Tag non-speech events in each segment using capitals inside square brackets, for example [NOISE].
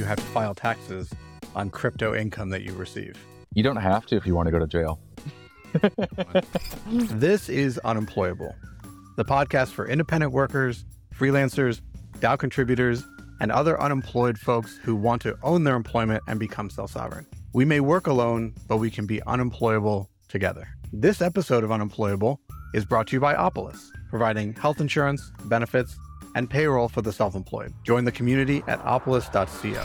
you have to file taxes on crypto income that you receive. You don't have to if you want to go to jail. [LAUGHS] this is Unemployable, the podcast for independent workers, freelancers, DAO contributors, and other unemployed folks who want to own their employment and become self sovereign. We may work alone, but we can be unemployable together. This episode of Unemployable is brought to you by Opolis, providing health insurance, benefits, and payroll for the self employed. Join the community at opolis.co.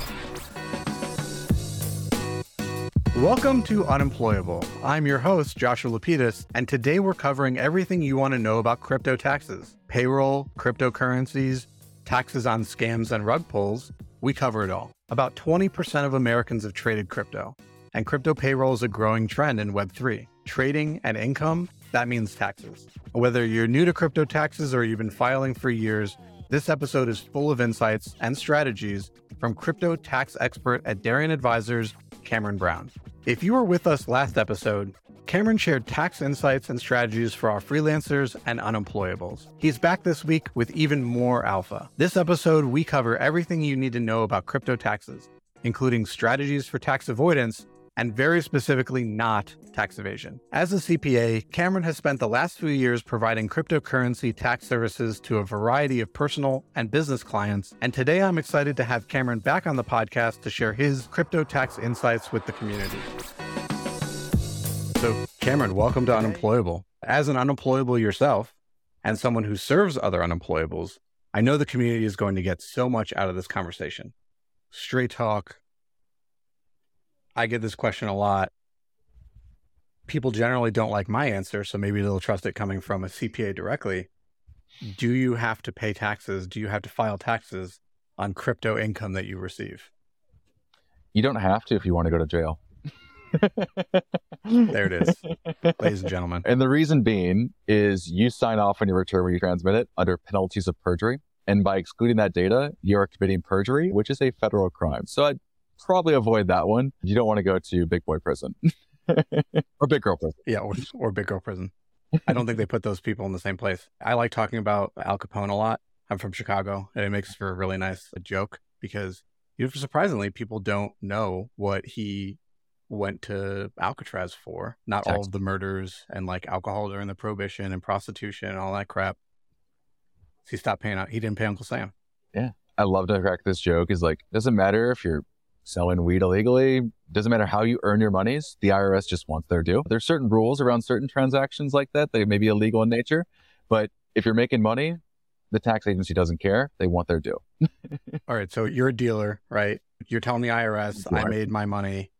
Welcome to Unemployable. I'm your host, Joshua Lapidus, and today we're covering everything you want to know about crypto taxes, payroll, cryptocurrencies, taxes on scams and rug pulls. We cover it all. About 20% of Americans have traded crypto, and crypto payroll is a growing trend in Web3. Trading and income, that means taxes. Whether you're new to crypto taxes or you've been filing for years, this episode is full of insights and strategies from crypto tax expert at Darian Advisors, Cameron Brown. If you were with us last episode, Cameron shared tax insights and strategies for our freelancers and unemployables. He's back this week with even more alpha. This episode, we cover everything you need to know about crypto taxes, including strategies for tax avoidance and very specifically not tax evasion. As a CPA, Cameron has spent the last few years providing cryptocurrency tax services to a variety of personal and business clients, and today I'm excited to have Cameron back on the podcast to share his crypto tax insights with the community. So, Cameron, welcome to Unemployable. As an unemployable yourself and someone who serves other unemployables, I know the community is going to get so much out of this conversation. Straight talk, I get this question a lot. People generally don't like my answer, so maybe they'll trust it coming from a CPA directly. Do you have to pay taxes? Do you have to file taxes on crypto income that you receive? You don't have to if you want to go to jail. [LAUGHS] there it is, ladies and gentlemen. And the reason being is you sign off on your return when you transmit it under penalties of perjury. And by excluding that data, you are committing perjury, which is a federal crime. So probably avoid that one. You don't want to go to big boy prison [LAUGHS] or big girl prison. Yeah, or, or big girl prison. I don't think they put those people in the same place. I like talking about Al Capone a lot. I'm from Chicago, and it makes for a really nice uh, joke because you know, surprisingly, people don't know what he went to Alcatraz for. Not all of the murders and like alcohol during the prohibition and prostitution and all that crap. He stopped paying out. He didn't pay Uncle Sam. Yeah. I love to crack this joke is like, doesn't matter if you're selling weed illegally. Doesn't matter how you earn your monies. The IRS just wants their due. There's certain rules around certain transactions like that. They may be illegal in nature, but if you're making money, the tax agency doesn't care. They want their due. [LAUGHS] All right. So you're a dealer, right? You're telling the IRS, I made my money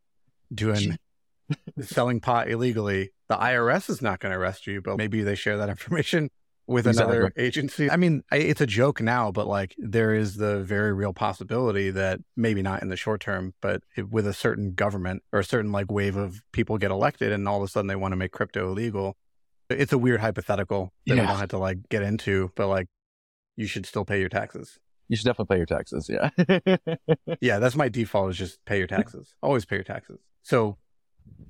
doing [LAUGHS] selling pot illegally. The IRS is not going to arrest you, but maybe they share that information with exactly. another agency. I mean, it's a joke now, but like there is the very real possibility that maybe not in the short term, but with a certain government or a certain like wave of people get elected and all of a sudden they want to make crypto illegal. It's a weird hypothetical that yeah. we don't have to like get into, but like you should still pay your taxes. You should definitely pay your taxes. Yeah. [LAUGHS] yeah. That's my default is just pay your taxes. Always pay your taxes. So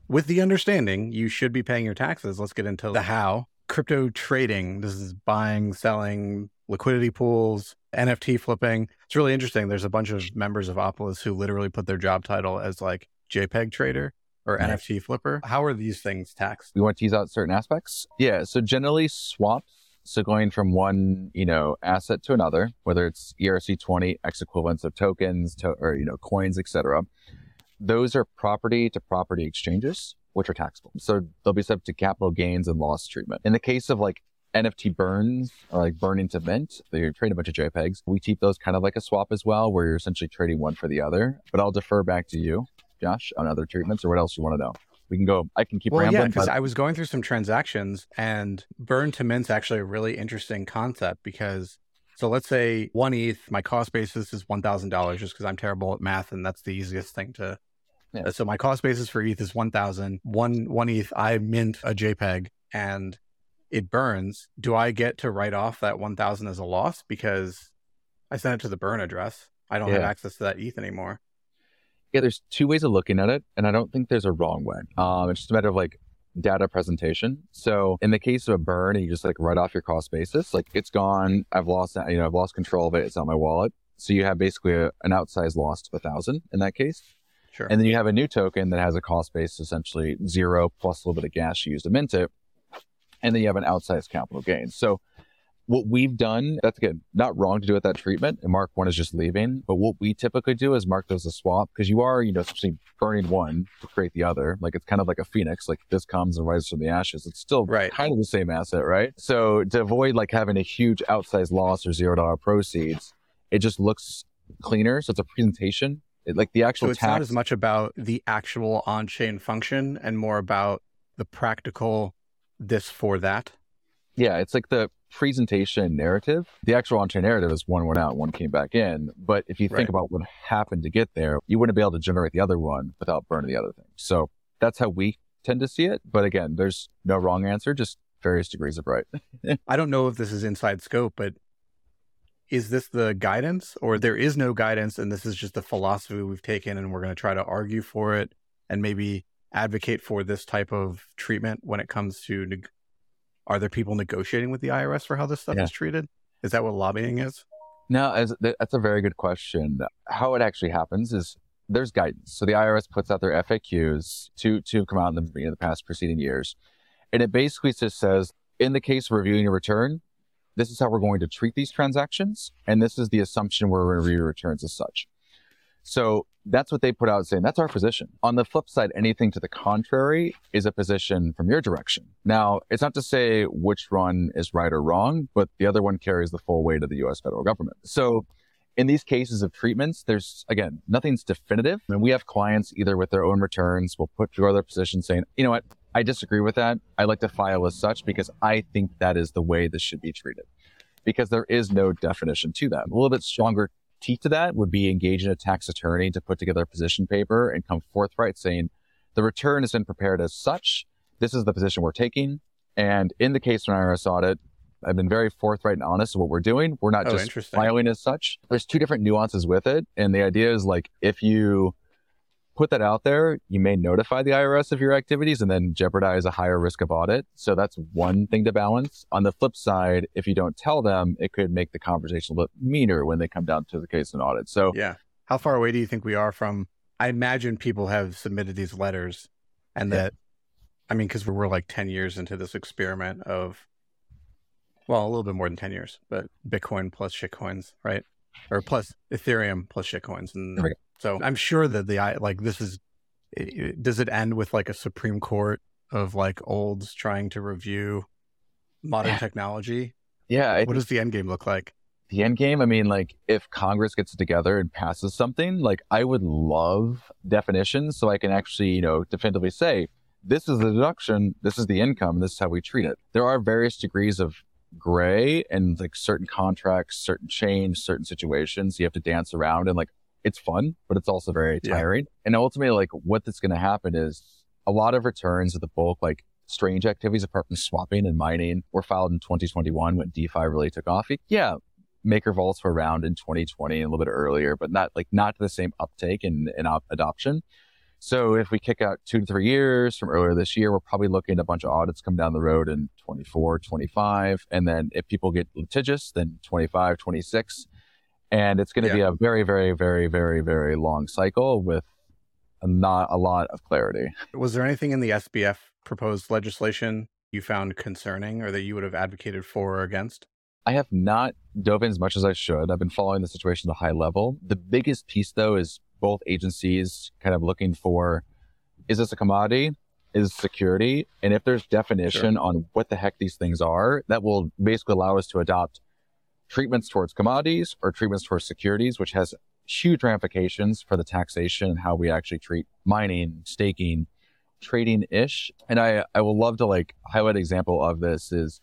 with the understanding you should be paying your taxes, let's get into the how crypto trading. This is buying, selling, liquidity pools, NFT flipping. It's really interesting. There's a bunch of members of Opolis who literally put their job title as like JPEG trader or nice. NFT flipper. How are these things taxed? We want to tease out certain aspects. Yeah. So generally swaps. So going from one, you know, asset to another, whether it's ERC20, X equivalents of tokens to, or, you know, coins, etc. Those are property to property exchanges which are taxable. So they'll be subject to capital gains and loss treatment. In the case of like NFT burns or like burning to mint, they trade a bunch of JPEGs. We keep those kind of like a swap as well, where you're essentially trading one for the other. But I'll defer back to you, Josh, on other treatments or what else you want to know. We can go. I can keep well, rambling. Yeah, because but... I was going through some transactions, and burn to mint's actually a really interesting concept because so let's say one ETH, my cost basis is one thousand dollars, just because I'm terrible at math, and that's the easiest thing to yeah. So my cost basis for ETH is 1,000. One, one ETH, I mint a JPEG and it burns. Do I get to write off that 1,000 as a loss because I sent it to the burn address? I don't yeah. have access to that ETH anymore. Yeah, there's two ways of looking at it, and I don't think there's a wrong way. Um, it's just a matter of like data presentation. So in the case of a burn, and you just like write off your cost basis, like it's gone. I've lost, you know, I've lost control of it. It's on my wallet. So you have basically a, an outsized loss of a thousand in that case. Sure. And then you have a new token that has a cost base essentially zero plus a little bit of gas you use to mint it. And then you have an outsized capital gain. So what we've done, that's again, not wrong to do with that treatment. And Mark one is just leaving. But what we typically do is Mark does a swap because you are, you know, essentially burning one to create the other. Like it's kind of like a phoenix, like this comes and rises from the ashes. It's still right. kind of the same asset, right? So to avoid like having a huge outsized loss or zero dollar proceeds, it just looks cleaner. So it's a presentation. It, like the actual so it's tax- not as much about the actual on-chain function and more about the practical this for that. Yeah, it's like the presentation narrative. The actual on-chain narrative is one went out, one came back in. But if you think Right. about what happened to get there, you wouldn't be able to generate the other one without burning the other thing. So that's how we tend to see it. But again, there's no wrong answer, just various degrees of right. [LAUGHS] I don't know if this is inside scope, but is this the guidance or there is no guidance and this is just the philosophy we've taken and we're going to try to argue for it and maybe advocate for this type of treatment when it comes to neg- are there people negotiating with the IRS for how this stuff Yeah. is treated? Is that what lobbying is? No, as, that's a very good question. How it actually happens is there's guidance. So the IRS puts out their FAQs to to come out in the, of the past preceding years, and it basically just says, in the case of reviewing your return, this is how we're going to treat these transactions, and this is the assumption where we're review returns as such. So that's what they put out saying that's our position. On the flip side, anything to the contrary is a position from your direction. Now, it's not to say which one is right or wrong, but the other one carries the full weight of the US federal government. So in these cases of treatments, there's again, nothing's definitive. And we have clients either with their own returns will put together a position saying, you know what, I disagree with that. I like to file as such because I think that is the way this should be treated. Because there is no definition to that. A little bit stronger teeth to that would be engaging a tax attorney to put together a position paper and come forthright saying the return has been prepared as such. This is the position we're taking. And in the case of an IRS audit, I've been very forthright and honest in what we're doing. We're not Oh, just filing as such. There's two different nuances with it. And the idea is like if you put that out there, you may notify the IRS of your activities and then jeopardize a higher risk of audit. So that's one thing to balance. On the flip side, if you don't tell them, it could make the conversation a little meaner when they come down to the case and audit. So Yeah. How far away do you think we are from? I imagine people have submitted these letters and Yeah. that, I mean, because we're like 10 years into this experiment of, well, a little bit more than 10 years, but Bitcoin plus shitcoins, right? Or plus Ethereum plus shitcoins. And There we go. So I'm sure that the, I like, this is, does it end with like a Supreme Court of like olds trying to review modern Yeah. technology? yeah, I What does the end game look like? the end game, I mean, like if Congress gets together and passes something, like I would love definitions so I can actually, you know, definitively say, this is the deduction, this is the income, this is how we treat it. There are various degrees of gray and like certain contracts, certain change, certain situations you have to dance around and like it's fun, but it's also very Yeah. tiring. And ultimately, like what that's going to happen is a lot of returns of the bulk, like strange activities apart from swapping and mining were filed in 2021 when DeFi really took off. Yeah, maker vaults were around in 2020 and a little bit earlier, but not like not to the same uptake and, and op- adoption. So if we kick out two to three years from earlier this year, we're probably looking at a bunch of audits come down the road in 24, 25. And then if people get litigious, then 25, 26. And it's going to be a very, very, very, very, very long cycle with not a lot of clarity. Was there anything in the SBF proposed legislation you found concerning or that you would have advocated for or against? I have not dove in as much as I should. I've been following the situation at a high level. The biggest piece, though, is both agencies kind of looking for is this a commodity? Is it security? And if there's definition on what the heck these things are, that will basically allow us to adopt treatments towards commodities or treatments towards securities, which has huge ramifications for the taxation and how we actually treat mining, staking, trading ish. And I, I will love to like highlight an example of this is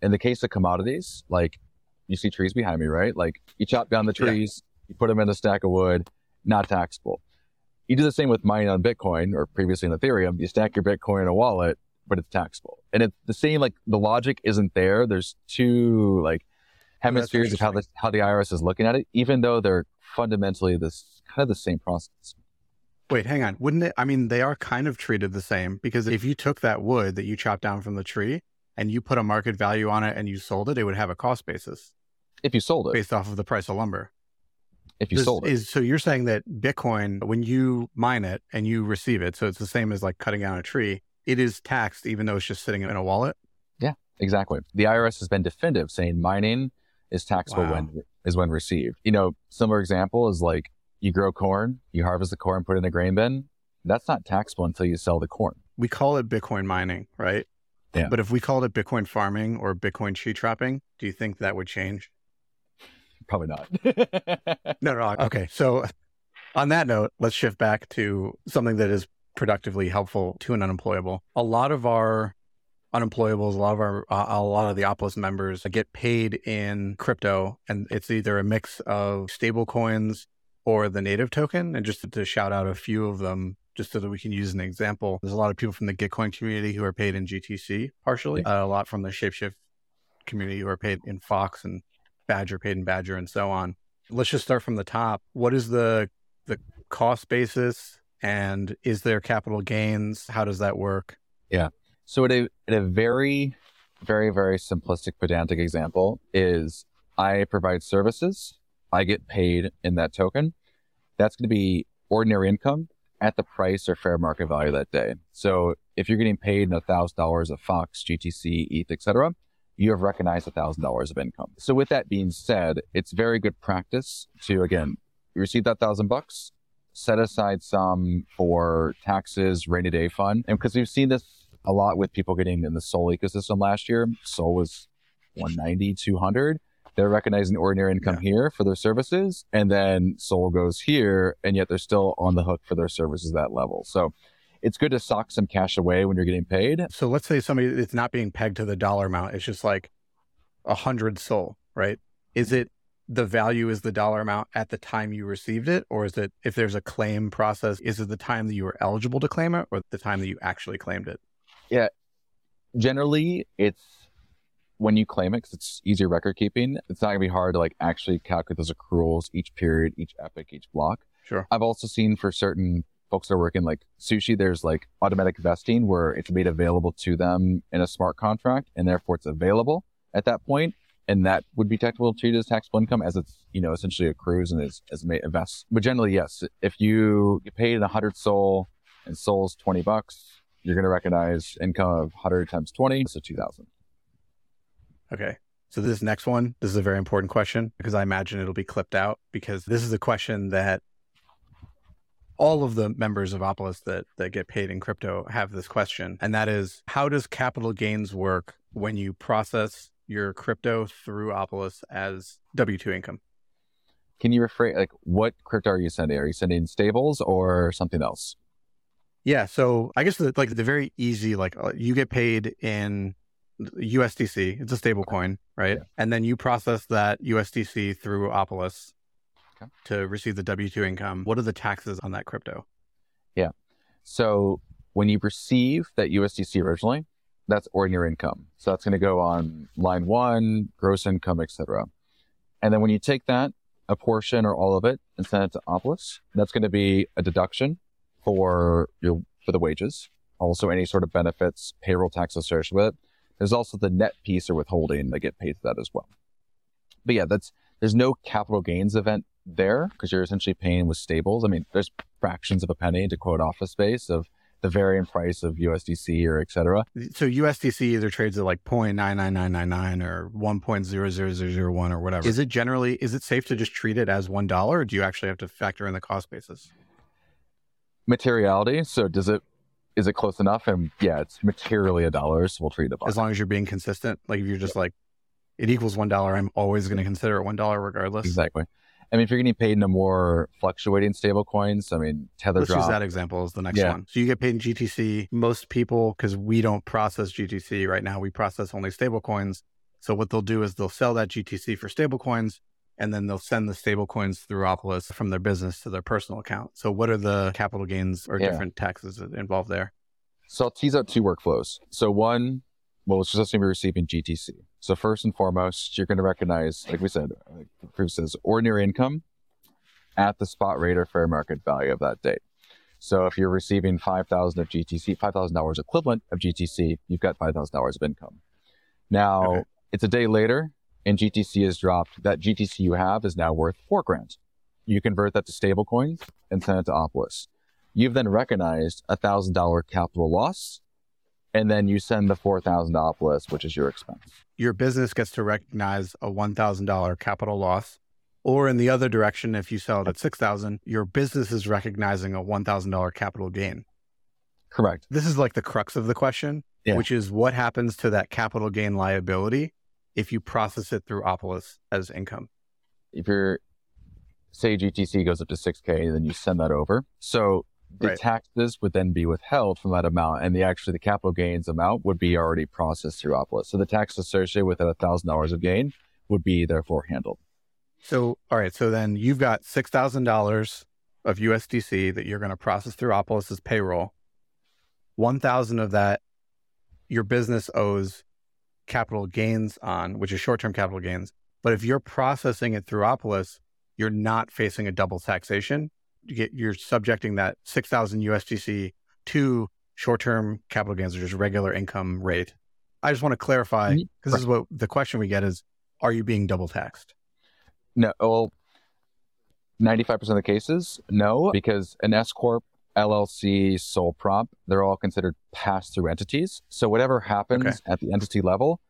in the case of commodities, like you see trees behind me, right? Like you chop down the Yeah. trees, you put them in a stack of wood, not taxable. You do the same with mining on Bitcoin or previously in Ethereum. You stack your Bitcoin in a wallet, but it's taxable. And it's the same, like the logic isn't there. There's two like hemispheres of how the, how the IRS is looking at it, even though they're fundamentally this kind of the same process. Wait, hang on. Wouldn't it? I mean, they are kind of treated the same because if you took that wood that you chopped down from the tree and you put a market value on it and you sold it, it would have a cost basis If you sold it. based off of the price of lumber. if you This sold it. is so you're saying that Bitcoin, when you mine it and you receive it, so it's the same as like cutting down a tree, it is taxed even though it's just sitting in a wallet. Yeah, exactly. The IRS has been definitive, saying mining is taxable Wow. when is when received. You know, similar example is like you grow corn, you harvest the corn, put it in a grain bin. That's not taxable until you sell the corn. We call it Bitcoin mining, right? Yeah. But if we called it Bitcoin farming or Bitcoin tree trapping, do you think that would change? Probably not. [LAUGHS] No, no. Okay. [LAUGHS] So on that note, let's shift back to something that is productively helpful to an unemployable. A lot of our unemployables, a lot of our, uh, a lot of the Opolis members get paid in crypto, and it's either a mix of stable coins or the native token. And just to, shout out a few of them, just so that we can use an example, there's a lot of people from the Gitcoin community who are paid in GTC partially, uh, a lot from the Shapeshift community who are paid in Fox and Badger, paid in Badger, and so on let's just start from the top. What is the the cost basis and is there capital gains? How does that work? So at a at a very, very, very simplistic pedantic example is I provide services, I get paid in that token. That's going to be ordinary income at the price or fair market value that day. So if you're getting paid in a thousand dollars of Fox, GTC, ETH, etc., you have recognized a thousand dollars of income. So with that being said, it's very good practice to again receive that thousand bucks, set aside some for taxes, rainy day fund, and because we've seen this a lot with people getting in the Sol ecosystem last year. Sol was 190, 200. They're recognizing ordinary income here for their services, and then Sol goes here, and yet they're still on the hook for their services at that level. So it's good to sock some cash away when you're getting paid. So let's say somebody it's not being pegged to the dollar amount. It's just like a hundred Sol, right? Is it the value is the dollar amount at the time you received it, or is it if there's a claim process, is it the time that you were eligible to claim it, or the time that you actually claimed it? Generally, it's when you claim it because it's easier record keeping. It's not gonna be hard to like actually calculate those accruals each period, each epoch, each block. Sure. I've also seen for certain folks that are working like sushi, there's like automatic vesting where it's made available to them in a smart contract and therefore it's available at that point, And that would be taxable treated as taxable income as it's, you know, essentially accrues and is, as ma- invests. But generally, yes, if you get paid in 100 Sol and Sol's 20 bucks, you're going to recognize income of 100 times 20, so 2000. Okay. So this next one, this is a very important question because I imagine it'll be clipped out because this is a question that all of the members of Opolis that, that get paid in crypto have this question. And that is how does capital gains work when you process your crypto through Opolis as W2 income? Can you rephrase, like, what crypto are you sending? Are you sending stables or something else? Yeah. So I guess the, like the very easy, like uh, you get paid in USDC. It's a stable coin, right? Yeah. And then you process that USDC through Opolis Okay. to receive the W2 income. What are the taxes on that crypto? Yeah. So when you receive that USDC originally, that's ordinary income. So that's going to go on line one, gross income, etc. And then when you take that, a portion or all of it, and send it to Opolis, that's going to be a deduction for your for the wages. Also, any sort of benefits, payroll tax associated with it. There's also the net piece or withholding that get paid to that as well. But yeah, that's there's no capital gains event there because you're essentially paying with stables. I mean, there's fractions of a penny to quote office space of the varying price of USDC or et cetera. So USDC either trades at like 0.99999 or 1.00001 or whatever. Is it generally, is it safe to just treat it as $1 or do you actually have to factor in the cost basis? Materiality. So does it is it close enough? And yeah, it's materially a dollar, so we'll treat it. As long as you're being consistent. Like if you're just like, it equals $1, I'm always going to consider it $1 regardless. exactly. I mean, if you're getting paid in a more fluctuating stable coins, I mean, tether Let's drop. use that example as the next Yeah. one. So you get paid in GTC. Most people, because we don't process GTC right now, we process only stable coins. So what they'll do is they'll sell that GTC for stable coins and then they'll send the stable coins through Opolis from their business to their personal account. So what are the capital gains or Yeah. different taxes involved there? So I'll tease out two workflows. So one, well, it's just going to be receiving GTC. So first and foremost, you're going to recognize, like we said, like proof says, ordinary income at the spot rate or fair market value of that date. So if you're receiving 5,000 of GTC, $5,000 equivalent of GTC, you've got $5,000 of income. Now Okay. it's a day later and GTC is dropped. That GTC you have is now worth four grand. You convert that to stable coins and send it to Opolis. You've then recognized a thousand dollar capital loss, and then you send the four thousand to Opolis, which is your expense. Your business gets to recognize a one thousand dollar capital loss, or in the other direction, if you sell it at six thousand, your business is recognizing a one thousand dollar capital gain. Correct. This is like the crux of the question, Yeah. which is what happens to that capital gain liability if you process it through Opolis as income. If your say GTC goes up to 6K, then you send that over. So the Right. taxes would then be withheld from that amount, and the actually the capital gains amount would be already processed through Opolis. So the tax associated with that thousand dollars of gain would be therefore handled. So, all right. So then you've got $6,000 of USDC that you're going to process through Opolis's payroll. 1,000 of that your business owes capital gains on, which is short term capital gains. But if you're processing it through Opolis, you're not facing a double taxation. You get, you're subjecting that 6,000 USDC to short term capital gains, or just regular income rate. I just want to clarify mm-hmm. because this is what the question we get is Are you being double taxed? No, well, 95% of the cases, no, because an S Corp, LLC, sole prop, they're all considered pass through entities. So whatever happens Okay. at the entity level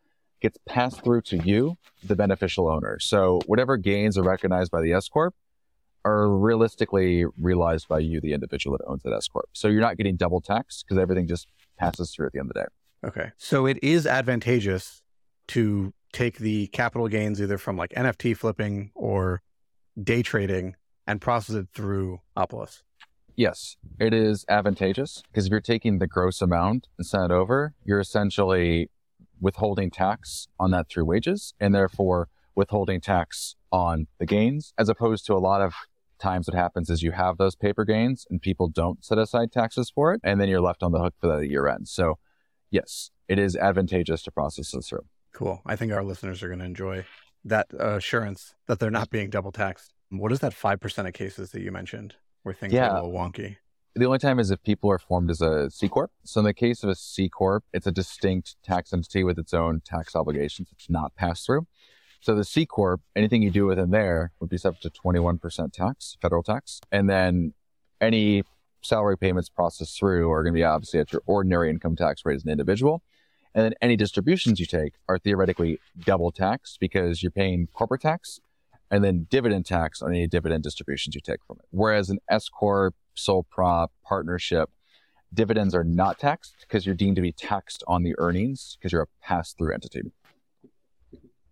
gets passed through to you, the beneficial owner. So whatever gains are recognized by the S Corp are realistically realized by you, the individual that owns that S Corp. So you're not getting double tax because everything just passes through at the end of the day. Okay. So it is advantageous to take the capital gains either from like NFT flipping or day trading and process it through Opolis. Yes, it is advantageous because if you're taking the gross amount and send it over, you're essentially withholding tax on that through wages and therefore withholding tax on the gains, as opposed to a lot of times what happens is you have those paper gains and people don't set aside taxes for it, and then you're left on the hook for that at year end. So, yes, it is advantageous to process this through. Cool. I think our listeners are going to enjoy that assurance that they're not being double taxed. What is that 5% of cases that you mentioned where things Yeah. get a little wonky? The only time is if people are formed as a C corp. So in the case of a C corp, it's a distinct tax entity with its own tax obligations. It's not passed through. So the C corp, anything you do within there would be subject to 21% tax, federal tax, and then any salary payments processed through are going to be obviously at your ordinary income tax rate as an individual. And then any distributions you take are theoretically double taxed because you're paying corporate tax and then dividend tax on any dividend distributions you take from it. Whereas an S corp, sole prop, partnership, dividends are not taxed because you're deemed to be taxed on the earnings because you're a pass through entity.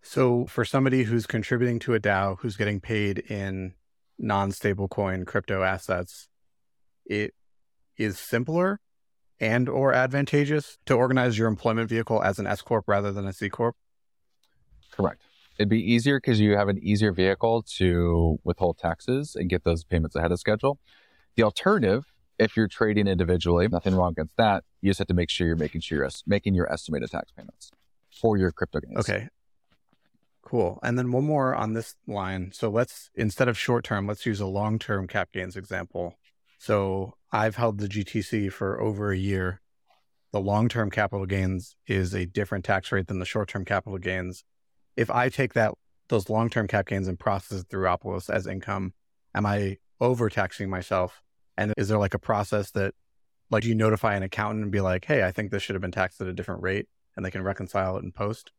So for somebody who's contributing to a DAO who's getting paid in non-stable coin crypto assets, it is simpler and or advantageous to organize your employment vehicle as an S corp rather than a C corp. Correct. It'd be easier because you have an easier vehicle to withhold taxes and get those payments ahead of schedule. The alternative, if you're trading individually, nothing wrong against that. You just have to make sure you're making sure you're making your estimated tax payments for your crypto gains. Okay. Cool. And then one more on this line. So let's instead of short term, let's use a long term cap gains example. So I've held the GTC for over a year. The long term capital gains is a different tax rate than the short term capital gains. If I take that those long term cap gains and process it through Opolis as income, am I overtaxing myself? And is there like a process that like do you notify an accountant and be like, hey, I think this should have been taxed at a different rate and they can reconcile it in post?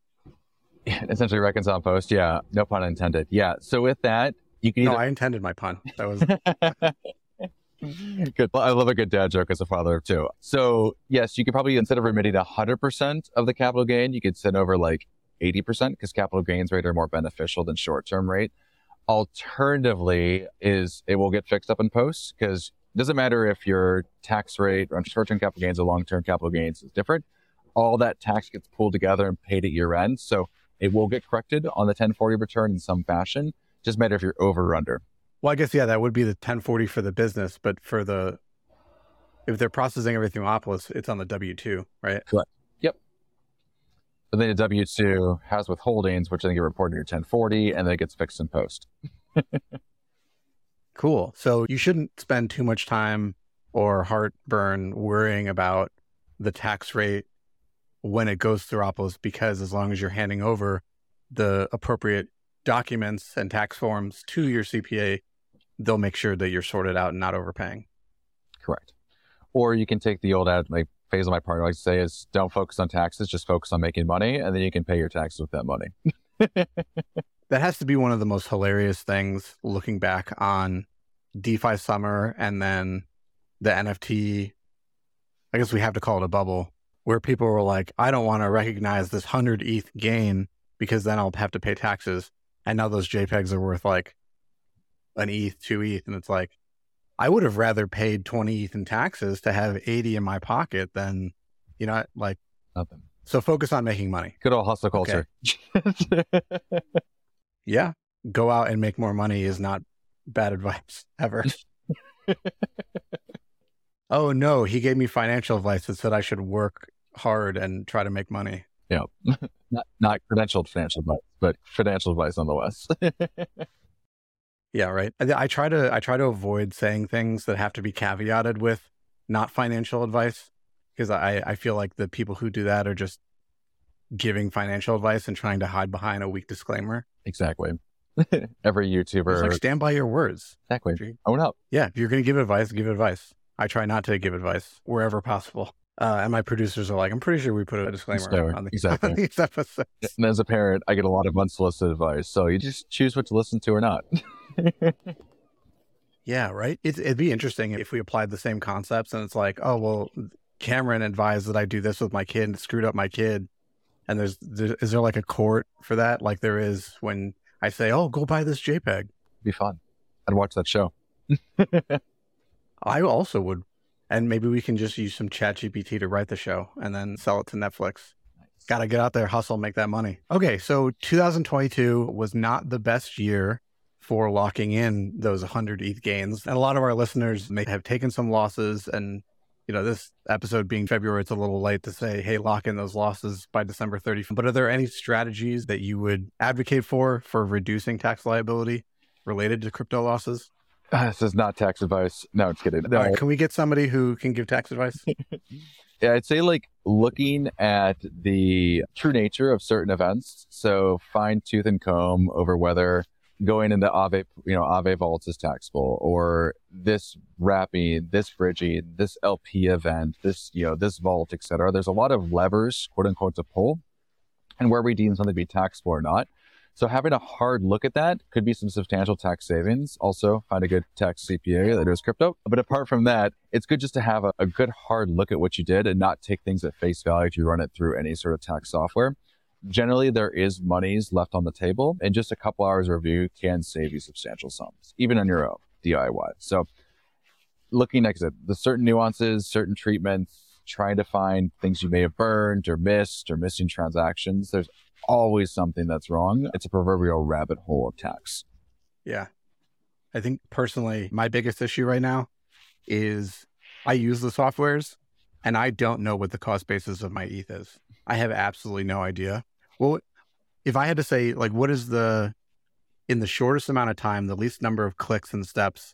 [LAUGHS] Essentially reconcile post. Yeah. No pun intended. Yeah. So with that, you can No, I intended my pun. That was [LAUGHS] good. I love a good dad joke as a father too. So yes, you could probably instead of remitting hundred percent of the capital gain, you could send over like eighty percent because capital gains rate are more beneficial than short term rate. Alternatively, is it will get fixed up in post because it doesn't matter if your tax rate on short term capital gains or long term capital gains is different. All that tax gets pulled together and paid at year end. So it will get corrected on the 1040 return in some fashion. Just matter if you're over or under. well, I guess yeah, that would be the 1040 for the business, but for the if they're processing everything Opolis, it's on the W two, right? But then a W two has withholdings, which then get reported in your 1040, and then it gets fixed in post. [LAUGHS] Cool. So you shouldn't spend too much time or heartburn worrying about the tax rate when it goes through Opolis because as long as you're handing over the appropriate documents and tax forms to your CPA, they'll make sure that you're sorted out and not overpaying. Correct. Or you can take the old ad, like phase of my partner likes to say is don't focus on taxes, just focus on making money, and then you can pay your taxes with that money. [LAUGHS] that has to be one of the most hilarious things looking back on DeFi summer and then the NFT. I guess we have to call it a bubble where people were like, I don't want to recognize this 100 ETH gain because then I'll have to pay taxes. And now those JPEGs are worth like an ETH, two ETH. And it's like, I would have rather paid 20 ETH in taxes to have 80 in my pocket than, you know, like nothing. So focus on making money. Good old hustle culture. Okay. yeah. Go out and make more money is not bad advice [LAUGHS] ever. [LAUGHS] oh no, he gave me financial advice that said I should work hard and try to make money. Yeah. [LAUGHS] not not credentialed financial advice, but financial advice nonetheless. Yeah, right. I, I try to I try to avoid saying things that have to be caveated with not financial advice because I, I feel like the people who do that are just giving financial advice and trying to hide behind a weak disclaimer. Exactly. [LAUGHS] Every YouTuber. like stand by your words. Exactly. Own up. Yeah. If you're going to give advice, give advice. I try not to give advice wherever possible. Uh, and my producers are like, I'm pretty sure we put a disclaimer on, the, [LAUGHS] exactly. on these episodes. And as a parent, I get a lot of unsolicited advice. So you just choose what to listen to or not. [LAUGHS] yeah, right. It, it'd be interesting if we applied the same concepts and it's like, oh, well, Cameron advised that I do this with my kid and screwed up my kid. And there's, there, is there like a court for that? Like there is when I say, oh, go buy this JPEG. Be fun. I'd watch that show. [LAUGHS] I also would. And maybe we can just use some chat GPT to write the show and then sell it to Netflix. Got to get out there, hustle, make that money. Okay. So 2022 was not the best year for locking in those 100 ETH gains. And a lot of our listeners may have taken some losses and you know, this episode being February, it's a little late to say, hey, lock in those losses by December 30th. But are there any strategies that you would advocate for for reducing tax liability related to crypto losses? Uh, this is not tax advice. No, it's kidding. No. Right, uh, can we get somebody who can give tax advice? [LAUGHS] yeah, I'd say like looking at the true nature of certain events. So fine tooth and comb over whether going into Aave, you know, Aave vaults is taxable, or this wrapping, this bridging, this LP event, this, you know, this vault, etc. There's a lot of levers, quote unquote, to pull, and where we deem something to be taxable or not. So having a hard look at that could be some substantial tax savings. Also, find a good tax CPA that does crypto. But apart from that, it's good just to have a, a good hard look at what you did and not take things at face value if you run it through any sort of tax software generally there is monies left on the table and just a couple hours of review can save you substantial sums even on your own diy so looking at the certain nuances certain treatments trying to find things you may have burned or missed or missing transactions there's always something that's wrong. It's a proverbial rabbit hole of tax. Yeah. I think personally my biggest issue right now is i use the softwares and i don't know what the cost basis of my eth is. I have absolutely no idea. Well, if I had to say, like, what is the, in the shortest amount of time, the least number of clicks and steps,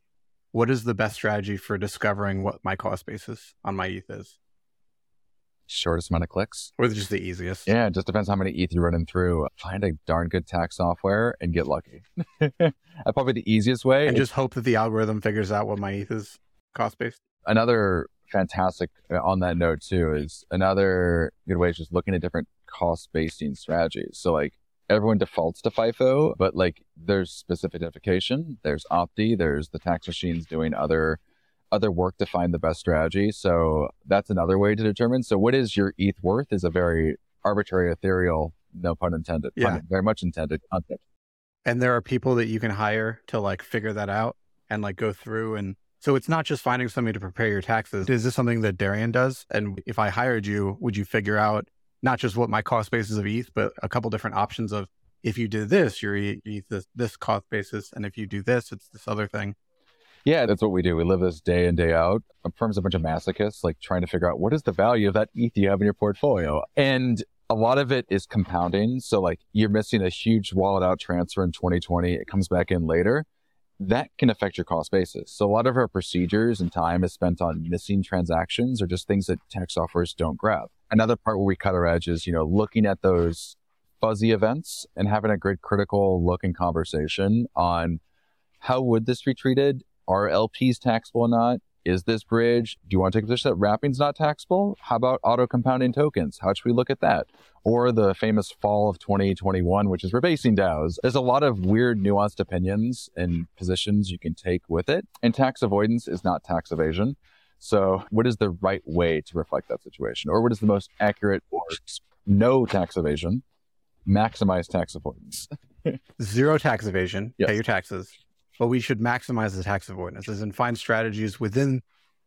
what is the best strategy for discovering what my cost basis on my ETH is? Shortest amount of clicks? Or just the easiest? Yeah, it just depends how many ETH you're running through. Find a darn good tax software and get lucky. [LAUGHS] That's probably the easiest way. And just hope that the algorithm figures out what my ETH is cost based. Another fantastic uh, on that note too is another good way is just looking at different cost basing strategies. So like everyone defaults to FIFO, but like there's specific identification, there's Opti, there's the tax machines doing other other work to find the best strategy. So that's another way to determine. So what is your ETH worth is a very arbitrary, ethereal, no pun intended, yeah. Pun, very much intended concept. And there are people that you can hire to like figure that out and like go through and so it's not just finding somebody to prepare your taxes. Is this something that Darian does? And if I hired you, would you figure out not just what my cost basis of ETH, but a couple different options of if you do this, your ETH this, this cost basis, and if you do this, it's this other thing. Yeah, that's what we do. We live this day in, day out. A firm's a bunch of masochists, like trying to figure out what is the value of that ETH you have in your portfolio. And a lot of it is compounding. So like you're missing a huge wallet out transfer in 2020. It comes back in later that can affect your cost basis. So a lot of our procedures and time is spent on missing transactions or just things that tax softwares don't grab. Another part where we cut our edge is, you know, looking at those fuzzy events and having a good critical look and conversation on how would this be treated? Are LPs taxable or not? Is this bridge? Do you want to take a position that wrapping's not taxable? How about auto compounding tokens? How should we look at that? Or the famous fall of 2021, which is rebasing DAOs. There's a lot of weird, nuanced opinions and positions you can take with it. And tax avoidance is not tax evasion. So, what is the right way to reflect that situation? Or what is the most accurate or no tax evasion, maximize tax avoidance? [LAUGHS] Zero tax evasion, Yes. pay your taxes. But we should maximize the tax avoidance and find strategies within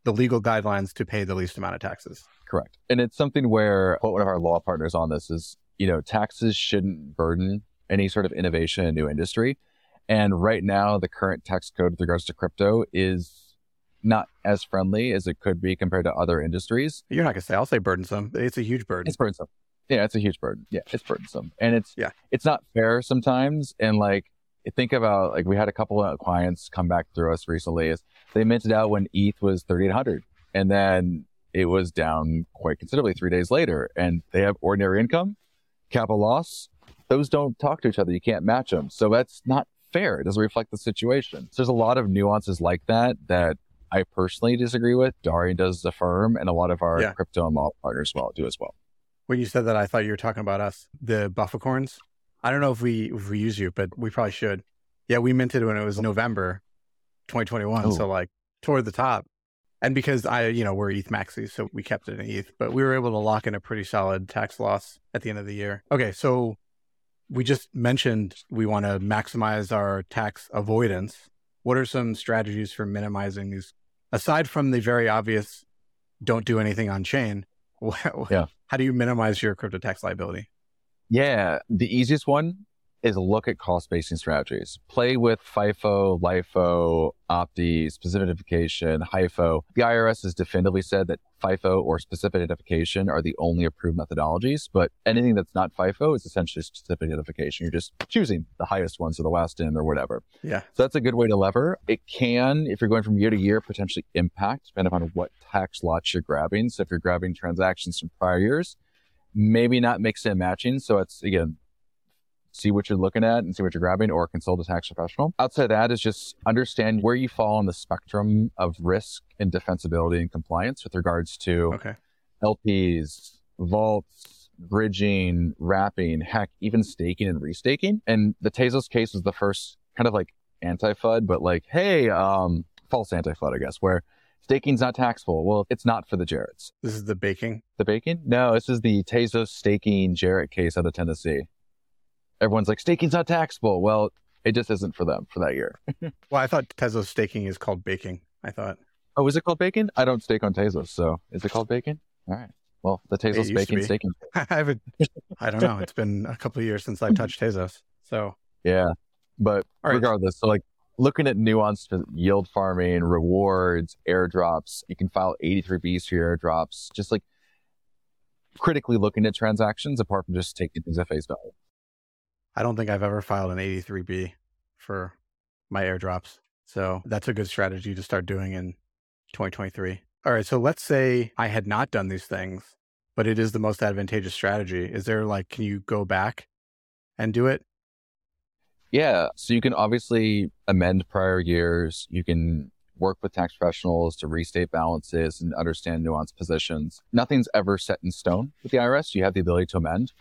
the legal guidelines to pay the least amount of taxes. Correct. And it's something where one of our law partners on this is, you know, taxes shouldn't burden any sort of innovation in new industry. And right now, the current tax code with regards to crypto is not as friendly as it could be compared to other industries. You're not gonna say I'll say burdensome. It's a huge burden. It's burdensome. Yeah, it's a huge burden. Yeah, it's burdensome. And it's Yeah. it's not fair sometimes. And like think about like we had a couple of clients come back through us recently is they minted out when ETH was 3800 and then it was down quite considerably three days later and they have ordinary income, capital loss. Those don't talk to each other. You can't match them. So that's not fair. It doesn't reflect the situation. So there's a lot of nuances like that that I personally disagree with. Darian does a firm and a lot of our Yeah. crypto and law partners well do as well. When you said that, I thought you were talking about us, the Buffacorns. I don't know if we if we use you, but we probably should. Yeah, we minted when it was November 2021, Oh. so like toward the top. And because I, you know, we're ETH maxis, so we kept it in ETH, but we were able to lock in a pretty solid tax loss at the end of the year. Okay, so we just mentioned we want to maximize our tax avoidance. What are some strategies for minimizing these aside from the very obvious don't do anything on chain? [LAUGHS] Yeah. How do you minimize your crypto tax liability? Yeah, the easiest one is look at cost basing strategies. Play with FIFO, LIFO, OPTI, specific identification, HIFO. The IRS has definitively said that FIFO or specific identification are the only approved methodologies, but anything that's not FIFO is essentially specific identification. You're just choosing the highest ones or the last in or whatever. Yeah. So that's a good way to lever. It can, if you're going from year to year, potentially impact depending on what tax lots you're grabbing. So if you're grabbing transactions from prior years, maybe not mix and matching. So it's again, see what you're looking at and see what you're grabbing or consult a tax professional. Outside of that is just understand where you fall on the spectrum of risk and defensibility and compliance with regards to Okay. LPs, vaults, bridging, wrapping, heck, even staking and restaking. And the Tezos case was the first kind of like anti-FUD, but like, hey, um, false anti-FUD, I guess, where staking's not taxable. Well, it's not for the Jarretts. This is the baking. The baking? No, this is the Tezos staking Jarrett case out of Tennessee. Everyone's like, staking's not taxable. Well, it just isn't for them for that year. [LAUGHS] Well, I thought Tezos staking is called baking. I thought Oh, is it called bacon? I don't stake on Tezos, so is it called bacon? All right. Well, the Tezos bacon be. staking. [LAUGHS] I haven't. I don't know. It's been a couple of years since I've [LAUGHS] touched Tezos. So Yeah. But right. regardless, so like looking at nuanced yield farming, rewards, airdrops, you can file 83Bs for your airdrops, just like critically looking at transactions apart from just taking things at face value. I don't think I've ever filed an 83B for my airdrops. So that's a good strategy to start doing in 2023. All right. So let's say I had not done these things, but it is the most advantageous strategy. Is there like, can you go back and do it? Yeah. So you can obviously amend prior years. You can work with tax professionals to restate balances and understand nuanced positions. Nothing's ever set in stone with the IRS. You have the ability to amend.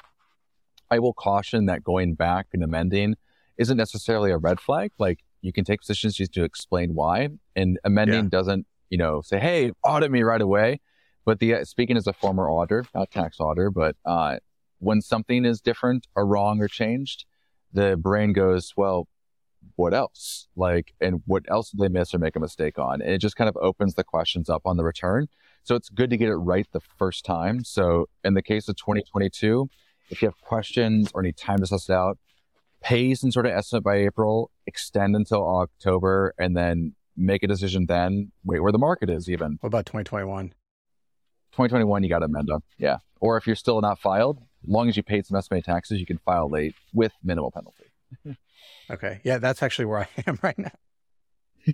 I will caution that going back and amending isn't necessarily a red flag. Like you can take positions just to explain why, and amending Yeah. doesn't, you know, say, "Hey, audit me right away." But the speaking as a former auditor, not tax auditor, but uh, when something is different or wrong or changed, the brain goes, "Well, what else? Like, and what else did they miss or make a mistake on?" And it just kind of opens the questions up on the return. So it's good to get it right the first time. So in the case of 2022, if you have questions or need time to suss it out, pay some sort of estimate by April, extend until October, and then make a decision then. Wait where the market is even. What about 2021? 2021, you got to amend them. Yeah. Or if you're still not filed, as long as you paid some estimated taxes, you can file late with minimal penalty. [LAUGHS] Okay. Yeah. That's actually where I am [LAUGHS] right now.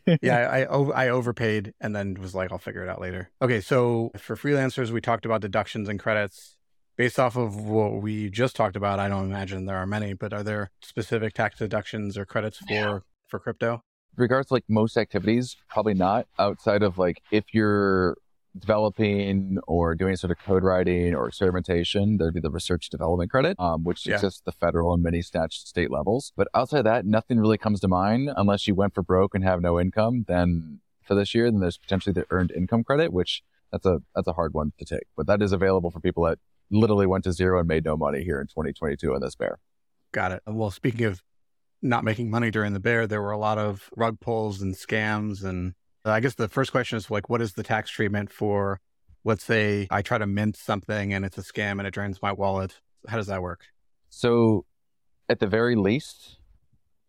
[LAUGHS] yeah, I overpaid and then was like, I'll figure it out later. Okay, so for freelancers, we talked about deductions and credits. Based off of what we just talked about, I don't imagine there are many, but are there specific tax deductions or credits for Yeah. for crypto? regards to like most activities, probably not outside of like if you're developing or doing sort of code writing or experimentation, there'd be the research development credit, um, which yeah. exists at the federal and many stat state levels. But outside of that, nothing really comes to mind unless you went for broke and have no income. Then for this year, then there's potentially the earned income credit, which that's a that's a hard one to take. But that is available for people that literally went to zero and made no money here in 2022 in this bear. Got it. Well, speaking of not making money during the bear, there were a lot of rug pulls and scams. And Uh, I guess the first question is like, what is the tax treatment for, let's say I try to mint something and it's a scam and it drains my wallet? How does that work? So, at the very least,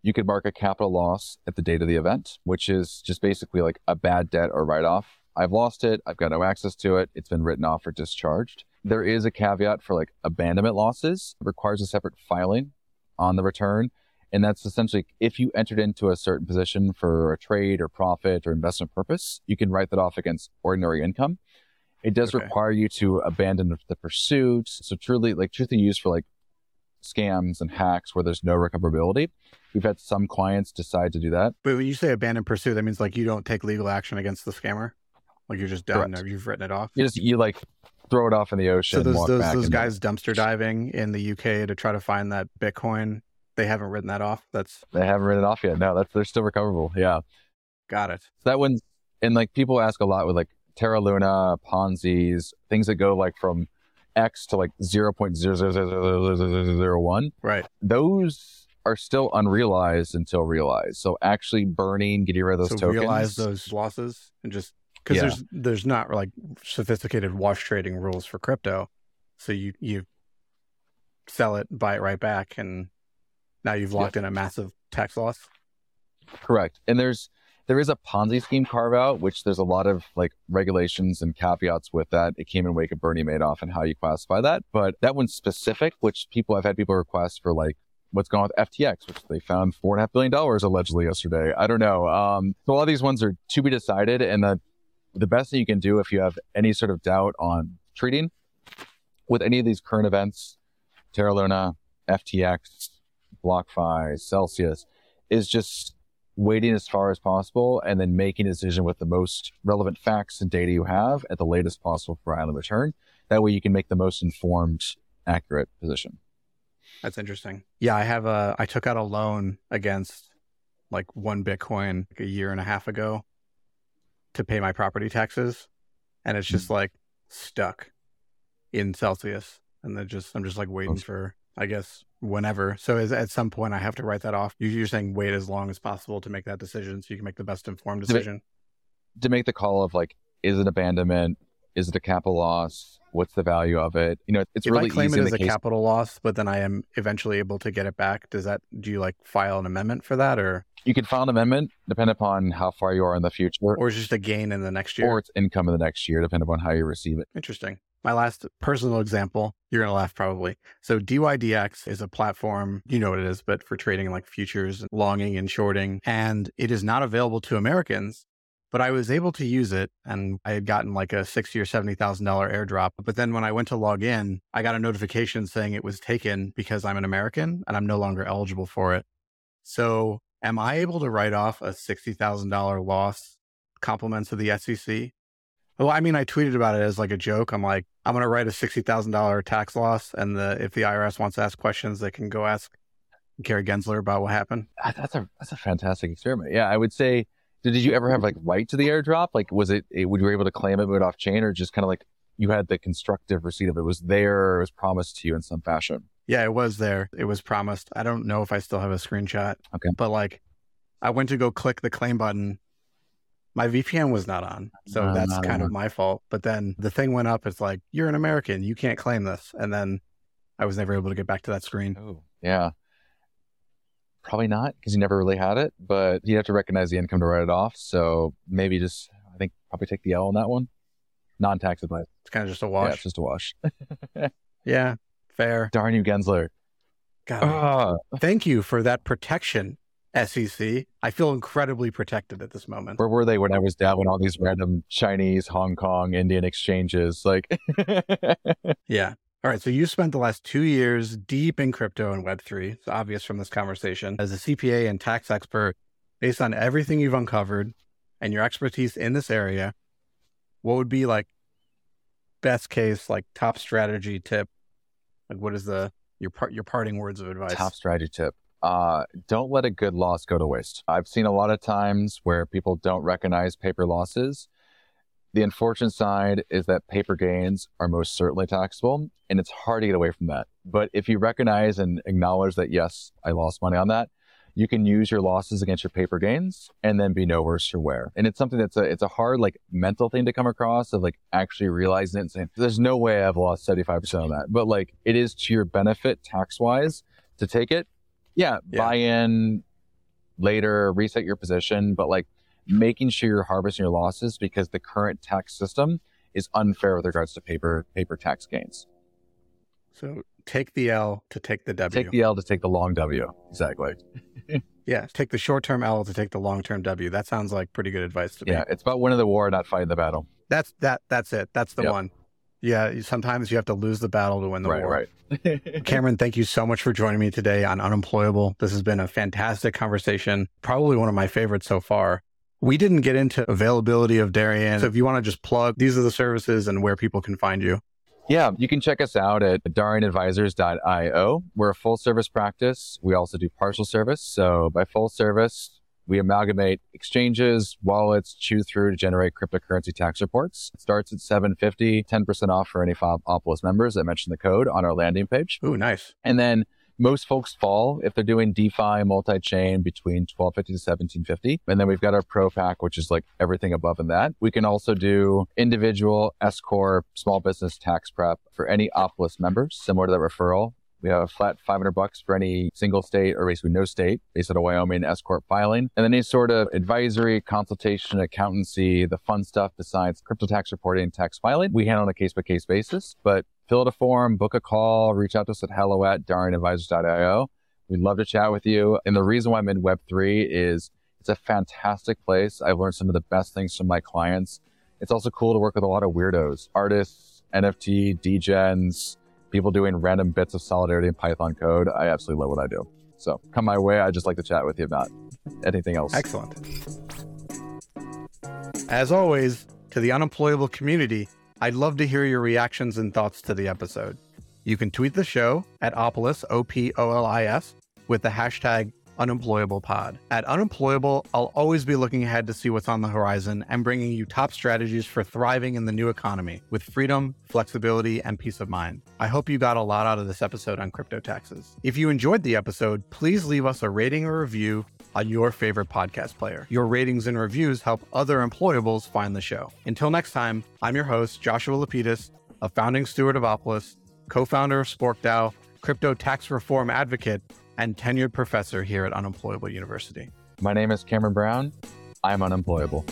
you could mark a capital loss at the date of the event, which is just basically like a bad debt or write off. I've lost it. I've got no access to it. It's been written off or discharged. There is a caveat for like abandonment losses. It requires a separate filing on the return. And that's essentially if you entered into a certain position for a trade or profit or investment purpose, you can write that off against ordinary income. It does okay. require you to abandon the pursuit. So truly, like truly used for like scams and hacks where there's no recoverability. We've had some clients decide to do that. But when you say abandon pursuit, that means like you don't take legal action against the scammer. Like you're just done. Correct. Or you've written it off. You just you like throw it off in the ocean. So those those, those guys dumpster diving in the UK to try to find that Bitcoin they haven't written that off. That's they haven't written it off yet. No, that's they're still recoverable. Yeah, got it. So that one, and like people ask a lot with like Terra Luna, Ponzi's, things that go like from X to like zero point zero zero zero zero zero one. Right. Those are still unrealized until realized. So actually burning, getting rid of those so tokens. Realize those losses and just because yeah. there's there's not like sophisticated wash trading rules for crypto. So you you sell it, buy it right back, and now you've locked in a massive tax loss. Correct. And there's there is a Ponzi scheme carve out, which there's a lot of like regulations and caveats with that. It came in wake of Bernie Madoff and how you classify that. But that one's specific, which people have had people request for like what's going on with FTX, which they found four and a half billion dollars allegedly yesterday. I don't know. Um, so a lot of these ones are to be decided, and the the best thing you can do if you have any sort of doubt on treating with any of these current events, Terra Luna, FTX, BlockFi, Celsius, is just waiting as far as possible and then making a decision with the most relevant facts and data you have at the latest possible for island return. That way you can make the most informed, accurate position. That's interesting. Yeah, I have a I took out a loan against like one Bitcoin like a year and a half ago to pay my property taxes. And it's just mm-hmm. like stuck in Celsius. And then just I'm just like waiting for I guess whenever. So is, at some point, I have to write that off. You're saying wait as long as possible to make that decision, so you can make the best informed decision. To make, to make the call of like, is it abandonment? Is it a capital loss? What's the value of it? You know, it's if really I claim it as a case... capital loss, but then I am eventually able to get it back. Does that do you like file an amendment for that, or you can file an amendment depending upon how far you are in the future, or it's just a gain in the next year, or it's income in the next year, depending upon how you receive it. Interesting my last personal example, you're going to laugh probably. So DYDX is a platform, you know what it is, but for trading like futures, longing and shorting. And it is not available to Americans, but I was able to use it and I had gotten like a sixty or seventy thousand dollar airdrop. But then when I went to log in, I got a notification saying it was taken because I'm an American and I'm no longer eligible for it. So am I able to write off a sixty thousand dollar loss compliments of the SEC well, I mean, I tweeted about it as like a joke. I'm like, I'm going to write a sixty thousand dollar tax loss, and the if the IRS wants to ask questions, they can go ask Gary Gensler about what happened. Ah, that's a that's a fantastic experiment. Yeah, I would say. Did you ever have like right to the airdrop? Like, was it, it would you were able to claim it, but off chain, or just kind of like you had the constructive receipt of it? it was there, it was promised to you in some fashion. Yeah, it was there. It was promised. I don't know if I still have a screenshot. Okay, but like, I went to go click the claim button my VPN was not on. So no, that's kind of my fault. But then the thing went up. It's like, you're an American. You can't claim this. And then I was never able to get back to that screen. Oh, yeah. Probably not because you never really had it, but you have to recognize the income to write it off. So maybe just, I think, probably take the L on that one. Non tax advice. It's kind of just a wash. Yeah, it's just a wash. [LAUGHS] yeah, fair. Darn you, Gensler. God, uh, thank you for that protection SEC. I feel incredibly protected at this moment. Where were they when I was down when all these random Chinese, Hong Kong, Indian exchanges? Like, [LAUGHS] yeah. All right. So you spent the last two years deep in crypto and Web3. It's obvious from this conversation. As a CPA and tax expert, based on everything you've uncovered and your expertise in this area, what would be like best case, like top strategy tip? Like, what is the your part your parting words of advice? Top strategy tip. Uh, don't let a good loss go to waste. I've seen a lot of times where people don't recognize paper losses. The unfortunate side is that paper gains are most certainly taxable, and it's hard to get away from that. But if you recognize and acknowledge that, yes, I lost money on that, you can use your losses against your paper gains and then be no worse for wear. And it's something that's a it's a hard like mental thing to come across of like actually realizing it and saying, there's no way I've lost 75% of that. But like it is to your benefit tax wise to take it. Yeah, yeah, buy in later, reset your position, but like making sure you're harvesting your losses because the current tax system is unfair with regards to paper paper tax gains. So take the L to take the W. Take the L to take the long W. Exactly. [LAUGHS] yeah. Take the short term L to take the long term W. That sounds like pretty good advice to me. Yeah. It's about winning the war, not fighting the battle. That's that. That's it. That's the yep. one. Yeah. Sometimes you have to lose the battle to win the right, war. Right. [LAUGHS] Cameron, thank you so much for joining me today on Unemployable. This has been a fantastic conversation. Probably one of my favorites so far. We didn't get into availability of Darien. So if you want to just plug, these are the services and where people can find you. Yeah, you can check us out at darienadvisors.io. We're a full service practice. We also do partial service. So by full service, we amalgamate exchanges, wallets, chew through to generate cryptocurrency tax reports. It starts at 750, 10% off for any Opolis members that mention the code on our landing page. Ooh, nice. And then most folks fall if they're doing DeFi multi-chain between 1250 to 1750. And then we've got our Pro Pack, which is like everything above and that. We can also do individual S Corp small business tax prep for any Opolis members, similar to the referral. We have a flat 500 bucks for any single state or basically no state based on a Wyoming S Corp filing. And then any sort of advisory, consultation, accountancy, the fun stuff besides crypto tax reporting tax filing, we handle on a case by case basis. But fill out a form, book a call, reach out to us at hello at darienadvisors.io. We'd love to chat with you. And the reason why I'm in Web3 is it's a fantastic place. I've learned some of the best things from my clients. It's also cool to work with a lot of weirdos, artists, NFT, degens, people doing random bits of Solidity in Python code. I absolutely love what I do. So come my way. I just like to chat with you about anything else. Excellent. As always, to the unemployable community, I'd love to hear your reactions and thoughts to the episode. You can tweet the show at Opolis, O P O L I S, with the hashtag Unemployable Pod. At Unemployable, I'll always be looking ahead to see what's on the horizon and bringing you top strategies for thriving in the new economy with freedom, flexibility, and peace of mind. I hope you got a lot out of this episode on crypto taxes. If you enjoyed the episode, please leave us a rating or review on your favorite podcast player. Your ratings and reviews help other employables find the show. Until next time, I'm your host, Joshua Lapidus, a founding steward of Opolis, co founder of SporkDAO, crypto tax reform advocate, and tenured professor here at Unemployable University. My name is Cameron Brown. I'm unemployable.